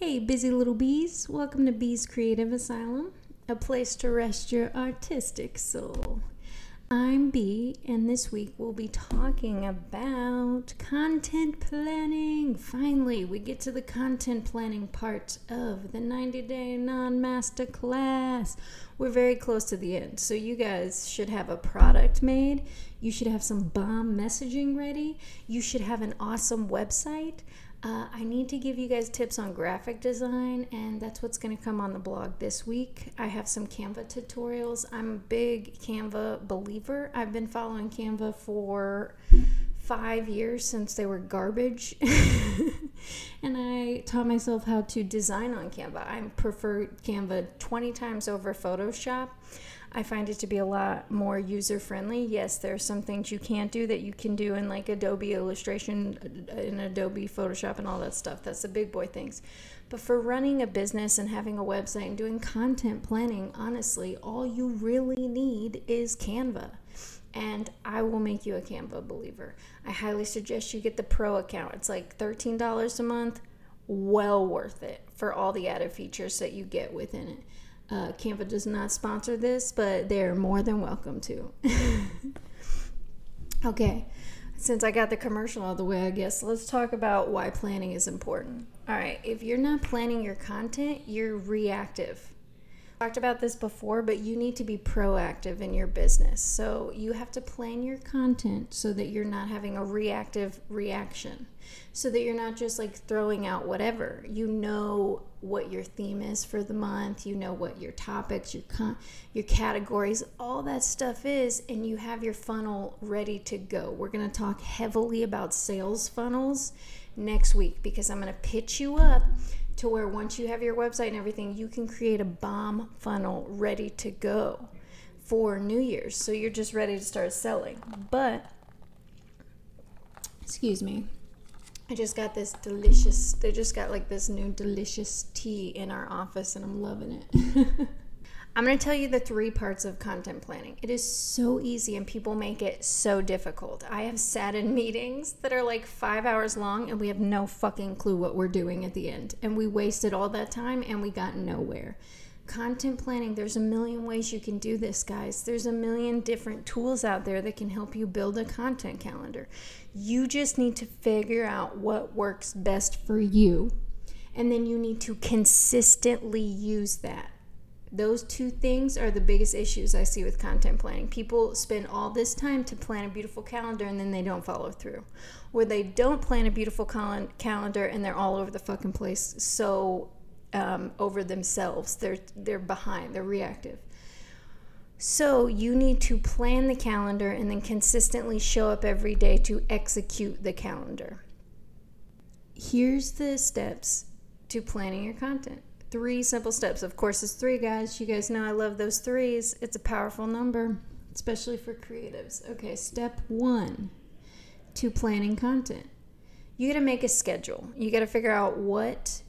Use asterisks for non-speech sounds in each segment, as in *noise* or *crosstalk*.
Hey, busy little bees, welcome to Bees Creative Asylum, a place to rest your artistic soul. I'm Bee, and this week we'll be talking about content planning. Finally, we get to the content planning part of the 90 day non master class. We're very close to the end, so you guys should have a product made. You should have some bomb messaging ready. You should have an awesome website. Uh, I need to give you guys tips on graphic design, and that's what's going to come on the blog this week. I have some Canva tutorials. I'm a big Canva believer. I've been following Canva for five years since they were garbage, *laughs* and I taught myself how to design on Canva. I prefer Canva 20 times over Photoshop. I find it to be a lot more user friendly. Yes, there are some things you can't do that you can do in like Adobe Illustration, uh, in Adobe Photoshop, and all that stuff. That's the big boy things. But for running a business and having a website and doing content planning, honestly, all you really need is Canva. And I will make you a Canva believer. I highly suggest you get the pro account. It's like $13 a month, well worth it for all the added features that you get within it. Uh, Canva does not sponsor this, but they're more than welcome to. *laughs* okay, since I got the commercial out of the way, I guess let's talk about why planning is important. All right, if you're not planning your content, you're reactive talked about this before, but you need to be proactive in your business. So you have to plan your content so that you're not having a reactive reaction. So that you're not just like throwing out whatever. You know what your theme is for the month, you know what your topics, your con- your categories, all that stuff is and you have your funnel ready to go. We're going to talk heavily about sales funnels next week because I'm going to pitch you up to where once you have your website and everything, you can create a bomb funnel ready to go for New Year's. So you're just ready to start selling. But, excuse me, I just got this delicious, they just got like this new delicious tea in our office and I'm loving it. *laughs* I'm going to tell you the three parts of content planning. It is so easy and people make it so difficult. I have sat in *laughs* meetings that are like five hours long and we have no fucking clue what we're doing at the end. And we wasted all that time and we got nowhere. Content planning, there's a million ways you can do this, guys. There's a million different tools out there that can help you build a content calendar. You just need to figure out what works best for you. And then you need to consistently use that those two things are the biggest issues I see with content planning. People spend all this time to plan a beautiful calendar and then they don't follow through. Or they don't plan a beautiful cal- calendar and they're all over the fucking place so um, over themselves. They're they're behind, they're reactive. So you need to plan the calendar and then consistently show up every day to execute the calendar. Here's the steps to planning your content three simple steps. Of course, it's three, guys. You guys know I love those threes. It's a powerful number, especially for creatives. Okay, step one to planning content. You got to make a schedule. You got to figure out what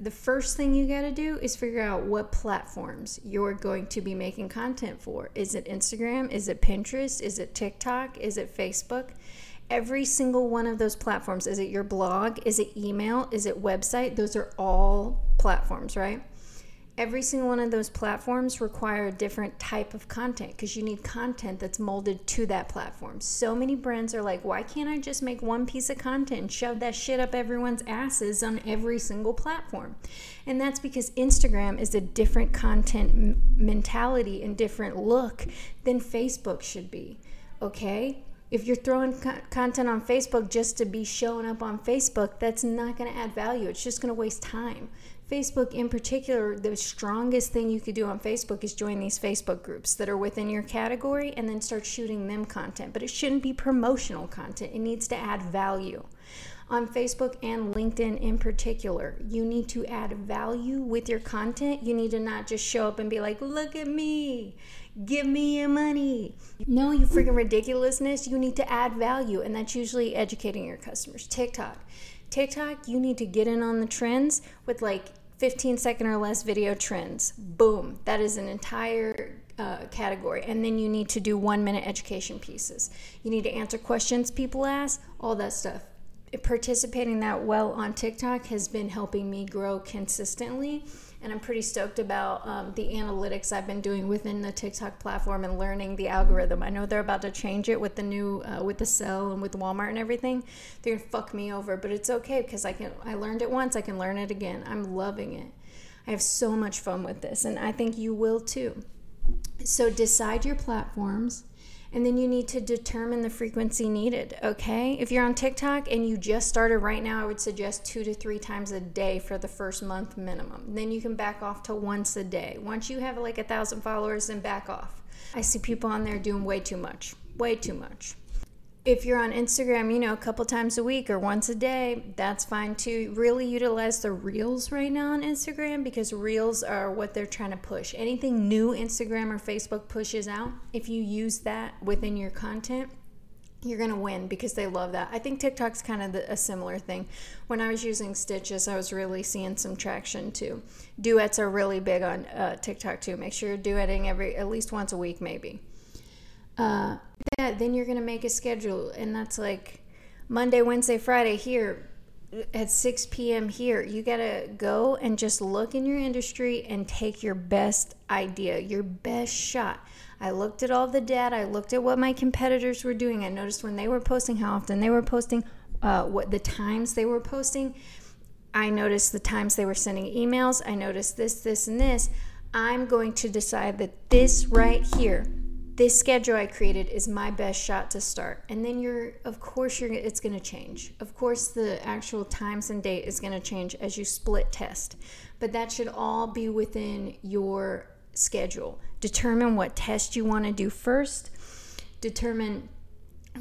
the first thing you got to do is figure out what platforms you're going to be making content for. Is it Instagram? Is it Pinterest? Is it TikTok? Is it Facebook? Every single one of those platforms. Is it your blog? Is it email? Is it website? Those are all platforms right? Every single one of those platforms require a different type of content because you need content that's molded to that platform. So many brands are like why can't i just make one piece of content and shove that shit up everyone's asses on every single platform? And that's because instagram is a different content m- mentality and different look than facebook should be okay if you're throwing co- content on Facebook just to be showing up on Facebook, that's not going to add value. It's just going to waste time. Facebook, in particular, the strongest thing you could do on Facebook is join these Facebook groups that are within your category and then start shooting them content. But it shouldn't be promotional content, it needs to add value. On Facebook and LinkedIn in particular, you need to add value with your content. You need to not just show up and be like, look at me give me your money. No, you freaking ridiculousness. You need to add value, and that's usually educating your customers. TikTok. TikTok, you need to get in on the trends with like 15 second or less video trends. Boom. That is an entire uh, category. And then you need to do one minute education pieces. You need to answer questions people ask, all that stuff. participating that well on TikTok has been helping me grow consistently. And I'm pretty stoked about um, the analytics I've been doing within the TikTok platform and learning the algorithm. I know they're about to change it with the new, uh, with the cell and with Walmart and everything. They're gonna fuck me over, but it's okay because I can. I learned it once, I can learn it again. I'm loving it. I have so much fun with this, and I think you will too. So decide your platforms and then you need to determine the frequency needed, okay? If you're on TikTok and you just started right now, I would suggest two to three times a day for the first month minimum. Then you can back off to once a day. Once you have like a thousand followers, then back off. I see people on there doing way too much, way too much if you're on Instagram, you know, a couple times a week or once a day, that's fine too. Really utilize the reels right now on Instagram because reels are what they're trying to push. Anything new Instagram or Facebook pushes out, if you use that within your content, you're going to win because they love that. I think TikTok's kind of the, a similar thing. When I was using Stitches, I was really seeing some traction too. Duets are really big on uh, TikTok too. Make sure you're duetting every at least once a week, maybe uh, then you're gonna make a schedule, and that's like Monday, Wednesday, Friday here at 6 p.m. here. You gotta go and just look in your industry and take your best idea, your best shot. I looked at all the data. I looked at what my competitors were doing. I noticed when they were posting, how often they were posting, uh, what the times they were posting. I noticed the times they were sending emails. I noticed this, this, and this. I'm going to decide that this right here this schedule I created is my best shot to start. And then you're, of course, you're, it's going to change. Of course, the actual times and date is going to change as you split test. But that should all be within your schedule. Determine what test you want to do first. Determine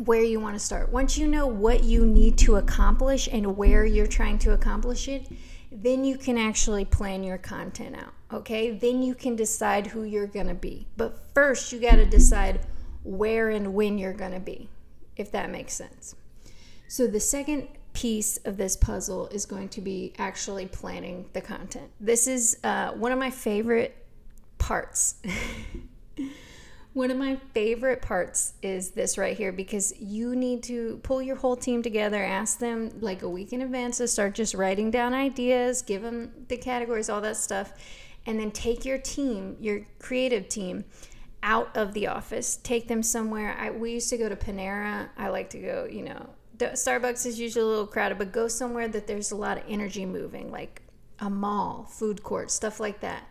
where you want to start. Once you know what you need to accomplish and where you're trying to accomplish it, then you can actually plan your content out. Okay, then you can decide who you're to be. But first, you got to decide where and when you're to be, if that makes sense. So, the second piece of this puzzle is going to be actually planning the content. This is uh, one of my favorite parts. *laughs* One of my favorite parts is this right here because you need to pull your whole team together, ask them like a week in advance to start just writing down ideas, give them the categories, all that stuff, and then take your team, your creative team, out of the office. Take them somewhere. I, we used to go to Panera. I like to go, you know, Starbucks is usually a little crowded, but go somewhere that there's a lot of energy moving, like a mall, food court, stuff like that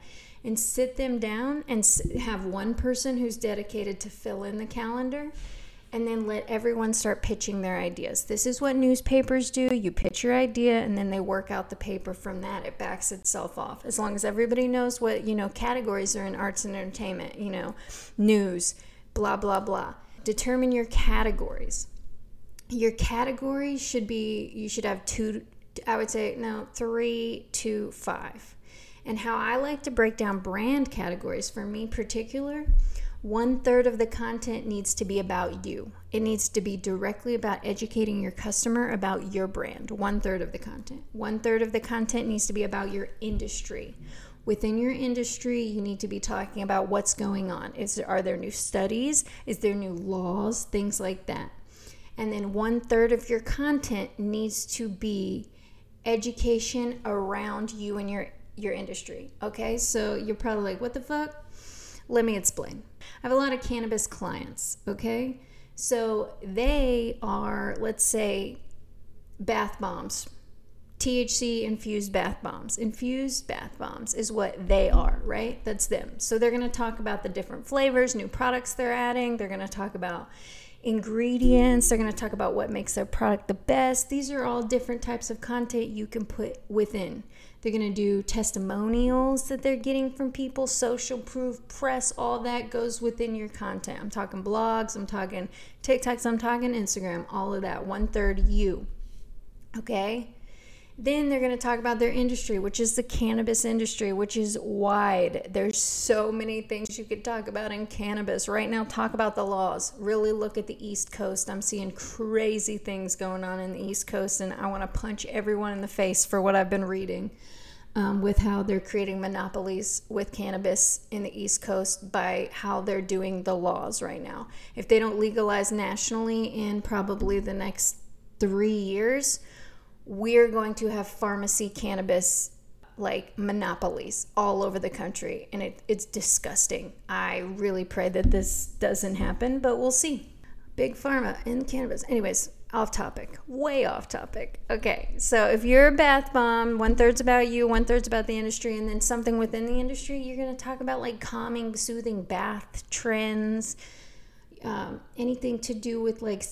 and sit them down and have one person who's dedicated to fill in the calendar and then let everyone start pitching their ideas. This is what newspapers do. You pitch your idea and then they work out the paper from that. It backs itself off. As long as everybody knows what, you know, categories are in arts and entertainment, you know, news, blah blah blah. Determine your categories. Your categories should be you should have two I would say no, 3 to 5 and how I like to break down brand categories for me particular. One third of the content needs to be about you. It needs to be directly about educating your customer about your brand. One third of the content. One third of the content needs to be about your industry. Within your industry, you need to be talking about what's going on. Is are there new studies? Is there new laws? Things like that. And then one third of your content needs to be education around you and your your industry. Okay, so you're probably like, what the fuck? Let me explain. I have a lot of cannabis clients. Okay, so they are, let's say, bath bombs, THC infused bath bombs. Infused bath bombs is what they are, right? That's them. So they're going to talk about the different flavors, new products they're adding. They're going to talk about ingredients. They're going to talk about what makes their product the best. These are all different types of content you can put within. They're going to do testimonials that they're getting from people, social proof, press, all that goes within your content. I'm talking blogs, I'm talking TikToks, I'm talking Instagram, all of that. One third you. Okay? Then they're going to talk about their industry, which is the cannabis industry, which is wide. There's so many things you could talk about in cannabis. Right now, talk about the laws. Really look at the East Coast. I'm seeing crazy things going on in the East Coast, and I want to punch everyone in the face for what I've been reading um, with how they're creating monopolies with cannabis in the East Coast by how they're doing the laws right now. If they don't legalize nationally in probably the next three years, we're going to have pharmacy cannabis like monopolies all over the country and it, it's disgusting. I really pray that this doesn't happen but we'll see. Big pharma and cannabis. Anyways off topic. Way off topic. Okay so if you're a bath bomb one third's about you one third's about the industry and then something within the industry you're going to talk about like calming soothing bath trends um, anything to do with like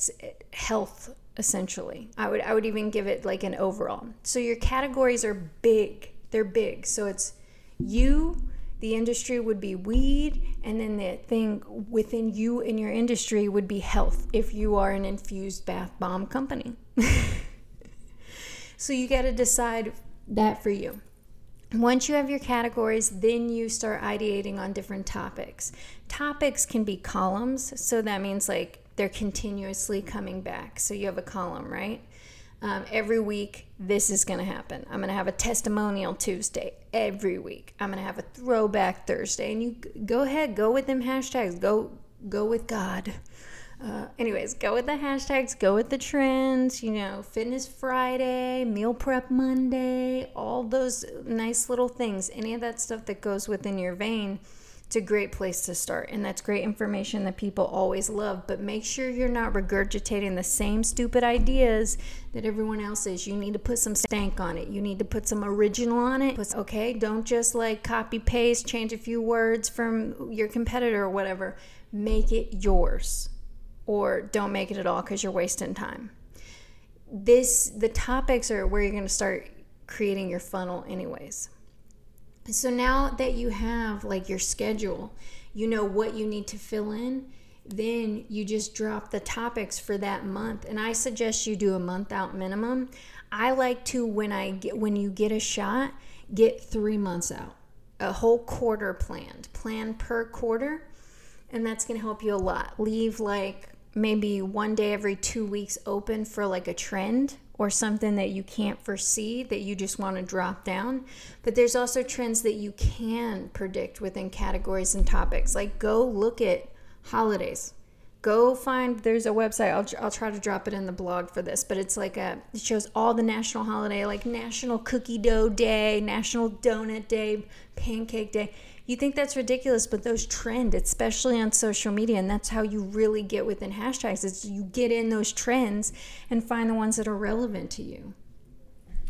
health essentially i would i would even give it like an overall so your categories are big they're big. So it's you, the industry would be weed, and then the thing within you and your industry would be health if you are an infused bath bomb company. *laughs* so you got to decide that for you. Once you have your categories, then you start ideating on different topics. Topics can be columns, so that means like they're continuously coming back. So you have a column, right? Um, every week, this is going to happen. I'm going to have a testimonial Tuesday every week. I'm going to have a throwback Thursday. And you go ahead, go with them hashtags. Go, go with God. Uh, anyways, go with the hashtags, go with the trends, you know, Fitness Friday, Meal Prep Monday, all those nice little things, any of that stuff that goes within your vein it's a great place to start. And that's great information that people always love. But make sure you're not regurgitating the same stupid ideas that everyone else is. You need to put some stank on it. You need to put some original on it. Okay? Don't just like copy paste, change a few words from your competitor or whatever. Make it yours. Or don't make it at all because you're wasting time. This the topics are where you're going to start creating your funnel anyways. So now that you have like your schedule, you know what you need to fill in, then you just drop the topics for that month. And I suggest you do a month out minimum. I like to when I get when you get a shot, get 3 months out. A whole quarter planned. Plan per quarter. And that's going to help you a lot. Leave like maybe one day every 2 weeks open for like a trend or something that you can't foresee that you just want to drop down. But there's also trends that you can predict within categories and topics. Like go look at holidays. Go find there's a website. I'll, I'll try to drop it in the blog for this, but it's like a it shows all the national holiday like National Cookie Dough Day, National Donut Day, Pancake Day you think that's ridiculous, but those trend, especially on social media, and that's how you really get within hashtags. Is you get in those trends and find the ones that are relevant to you.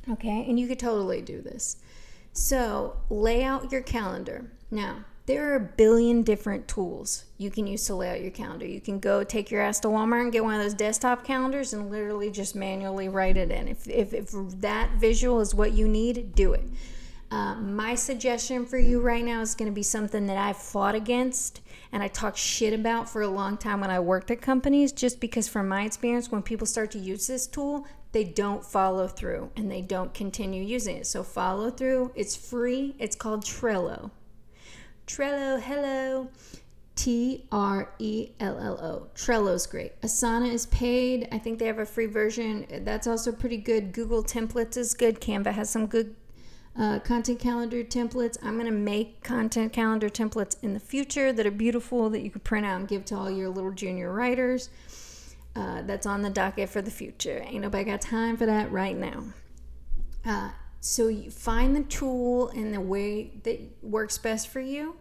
Okay, and you could totally do this. So lay out your calendar. Now, there are a billion different tools you can use to lay out your calendar. You can go take your ass to Walmart and get one of those desktop calendars and literally just manually write it in. If, if, if that visual is what you need, do it. Uh, my suggestion for you right now is going to be something that I've fought against and I talked shit about for a long time when I worked at companies, just because, from my experience, when people start to use this tool, they don't follow through and they don't continue using it. So, follow through. It's free. It's called Trello. Trello, hello. T R E L L O. Trello's great. Asana is paid. I think they have a free version. That's also pretty good. Google Templates is good. Canva has some good uh, content calendar templates. I'm going to make content calendar templates in the future that are beautiful that you can print out and give to all your little junior writers. Uh, that's on the docket for the future. Ain't nobody got time for that right now. Uh, so you find the tool and the way that works best for you.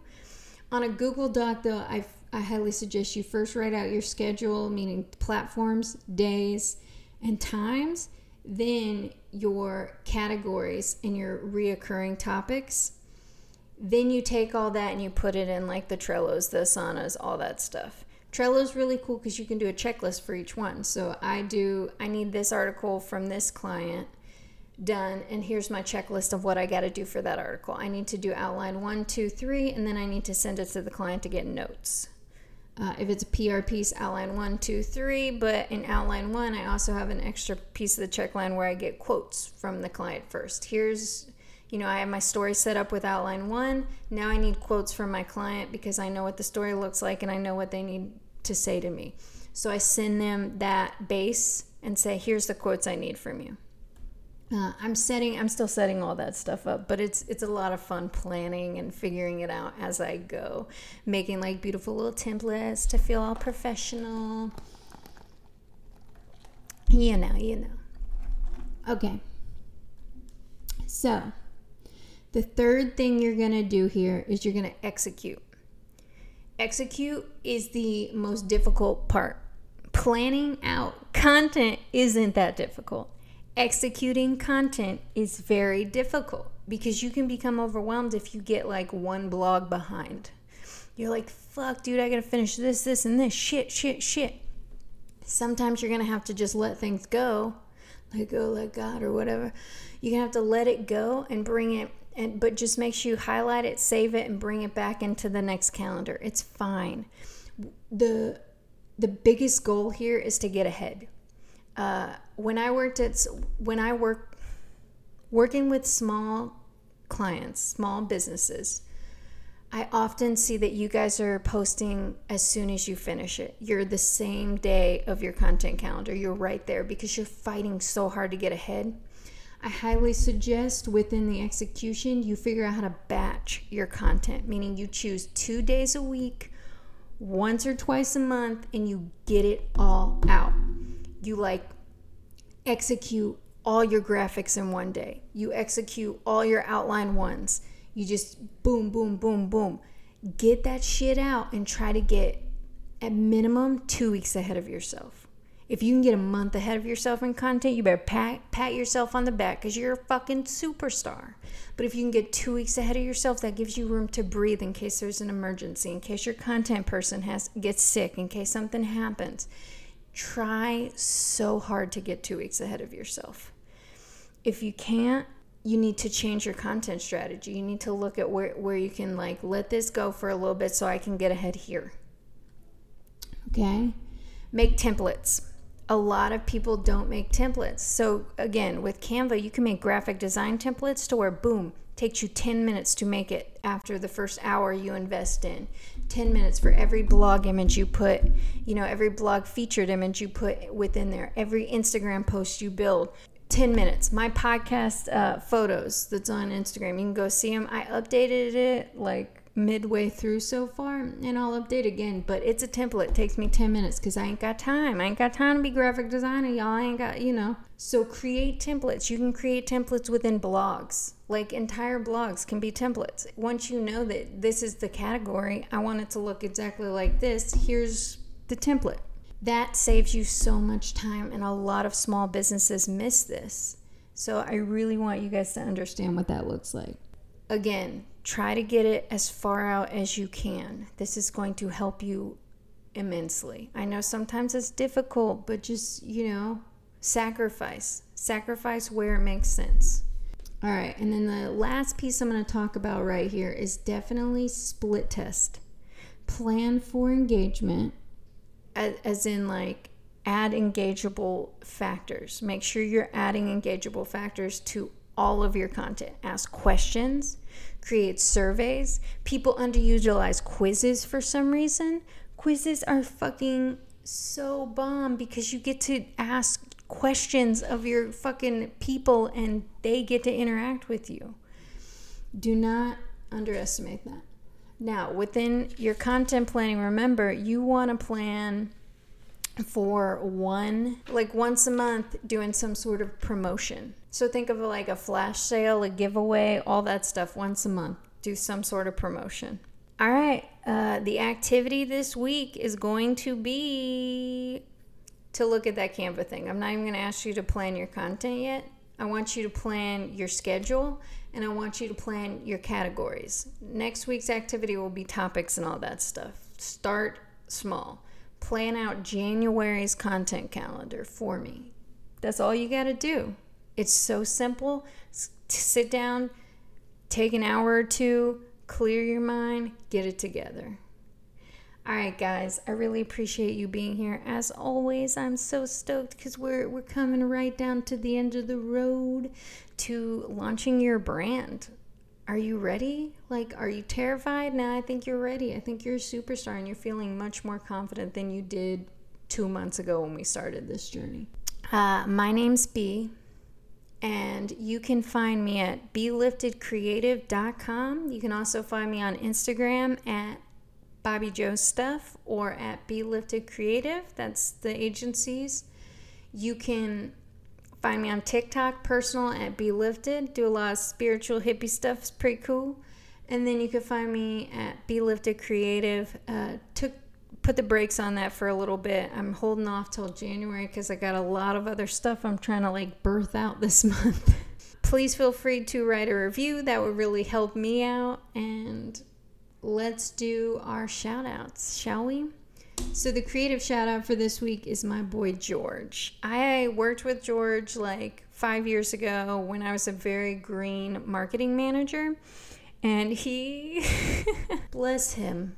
On a Google Doc, though, I, I highly suggest you first write out your schedule, meaning platforms, days, and times then your categories and your reoccurring topics. Then you take all that and you put it in like the Trellos, the Asanas, all that stuff. Trello's really cool because you can do a checklist for each one. So I do, I need this article from this client done, and here's my checklist of what I got to do for that article. I need to do outline one, two, three, and then I need to send it to the client to get notes. Uh, if it's a PR piece, outline one, two, three. But in outline one, I also have an extra piece of the check line where I get quotes from the client first. Here's, you know, I have my story set up with outline one. Now I need quotes from my client because I know what the story looks like and I know what they need to say to me. So I send them that base and say, here's the quotes I need from you. Uh, I'm setting, I'm still setting all that stuff up, but it's it's a lot of fun planning and figuring it out as I go, making like beautiful little templates to feel all professional. You know, you know. Okay. So, the third thing you're to do here is you're to execute. Execute is the most difficult part. Planning out content isn't that difficult. Executing content is very difficult because you can become overwhelmed if you get like one blog behind. You're like, fuck, dude, I gotta finish this, this, and this. Shit, shit, shit. Sometimes you're gonna have to just let things go, let go, let God, or whatever. You're gonna have to let it go and bring it, and but just make sure you highlight it, save it, and bring it back into the next calendar. It's fine. The the biggest goal here is to get ahead. Uh, when I worked at when I work working with small clients, small businesses, I often see that you guys are posting as soon as you finish it. You're the same day of your content calendar. You're right there because you're fighting so hard to get ahead. I highly suggest within the execution, you figure out how to batch your content, meaning you choose two days a week, once or twice a month, and you get it all out. You like execute all your graphics in one day, you execute all your outline ones you just boom, boom, boom, boom. Get that shit out and try to get at minimum two weeks ahead of yourself. If you can get a month ahead of yourself in content, you better pat, pat yourself on the back because you're a fucking superstar. But if you can get two weeks ahead of yourself, that gives you room to breathe in case there's an emergency, in case your content person has gets sick, in case something happens. Try so hard to get two weeks ahead of yourself. If you can't, you need to change your content strategy. You need to look at where, where you can like let this go for a little bit so I can get ahead here. Okay? Make templates. A lot of people don't make templates. So again, with Canva, you can make graphic design templates to where boom, takes you 10 minutes to make it after the first hour you invest in. 10 minutes for every blog image you put, you know, every blog featured image you put within there, every Instagram post you build. 10 minutes. My podcast uh, photos that's on Instagram, you can go see them. I updated it like midway through so far, and I'll update again. But it's a template. It takes me 10 minutes because I ain't got time. I ain't got time to be graphic designer, y'all. I ain't got, you know. So create templates. You can create templates within blogs. Like entire blogs can be templates. Once you know that this is the category, I want it to look exactly like this, here's the template that saves you so much time and a lot of small businesses miss this so i really want you guys to understand what that looks like again try to get it as far out as you can. This is going to help you immensely. I know sometimes it's difficult but just you know sacrifice. Sacrifice where it makes sense. All right and then the last piece i'm going to talk about right here is definitely split test. Plan for engagement as, in like add engageable factors. Make sure you're adding engageable factors to all of your content. Ask questions, create surveys. People underutilize quizzes for some reason. Quizzes are fucking so bomb because you get to ask questions of your fucking people and they get to interact with you. Do not underestimate that. Now, within your content planning, remember you want to plan for one, like once a month, doing some sort of promotion. So think of like a flash sale, a giveaway, all that stuff once a month. Do some sort of promotion. All right, uh, the activity this week is going to be to look at that Canva thing. I'm not even going to ask you to plan your content yet. I want you to plan your schedule and I want you to plan your categories. Next week's activity will be topics and all that stuff. Start small. Plan out January's content calendar for me. That's all you got to do. It's so simple. Sit down, take an hour or two, clear your mind, get it together. All right, guys, I really appreciate you being here. As always, I'm so stoked because we're we're coming right down to the end of the road to launching your brand. Are you ready? Like, are you terrified? Now I think you're ready. I think you're a superstar and you're feeling much more confident than you did two months ago when we started this journey. Uh, my name's B, and you can find me at beliftedcreative.com. You can also find me on Instagram at Bobby Joe Stuff or at Be Lifted Creative. That's the agencies. You can find me on TikTok, personal at Be Lifted. Do a lot of spiritual hippie stuff. It's pretty cool. And then you can find me at Be Lifted Creative. Uh, took put the brakes on that for a little bit. I'm holding off till January because I got a lot of other stuff I'm trying to like birth out this *laughs* month. Please feel free to write a review. That would really help me out. And let's do our shout outs, shall we? So, the creative shout out for this week is my boy George. I worked with George like five years ago when I was a very green marketing manager. And he, *laughs* bless him,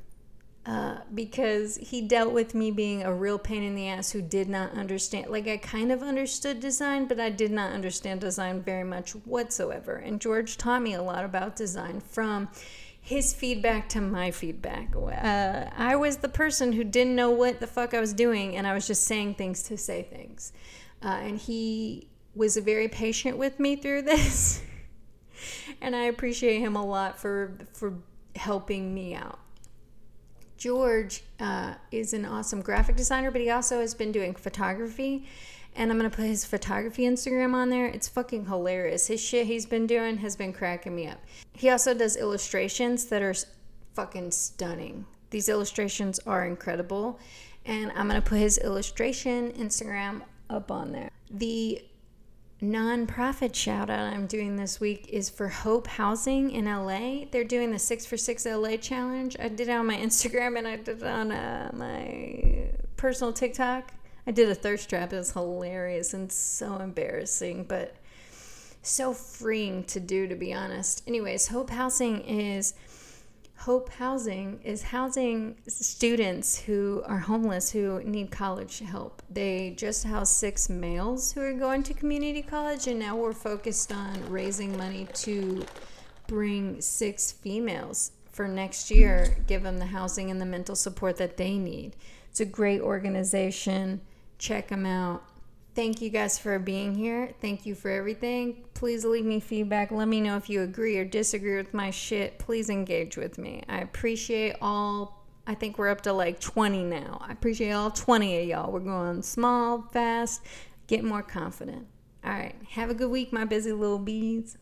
uh, because he dealt with me being a real pain in the ass who did not understand. Like, I kind of understood design, but I did not understand design very much whatsoever. And George taught me a lot about design from his feedback to my feedback. Uh, I was the person who didn't know what the fuck I was doing, and I was just saying things to say things. Uh, and he was very patient with me through *laughs* this. and I appreciate him a lot for for helping me out. George uh, is an awesome graphic designer, but he also has been doing photography. And I'm to put his photography Instagram on there. It's fucking hilarious. His shit he's been doing has been cracking me up. He also does illustrations that are fucking stunning. These illustrations are incredible. And I'm to put his illustration Instagram up on there. The nonprofit shout out I'm doing this week is for Hope Housing in LA. They're doing the Six for Six LA challenge. I did it on my Instagram and I did it on uh, my personal TikTok. I did a thirst trap. It was hilarious and so embarrassing, but so freeing to do, to be honest. Anyways, Hope Housing is Hope Housing is housing students who are homeless who need college help. They just house six males who are going to community college, and now we're focused on raising money to bring six females for next year, give them the housing and the mental support that they need. It's a great organization. Check them out. Thank you guys for being here. Thank you for everything. Please leave me feedback. Let me know if you agree or disagree with my shit. Please engage with me. I appreciate all. I think we're up to like 20 now. I appreciate all 20 of y'all. We're going small, fast, get more confident. All right. Have a good week, my busy little bees.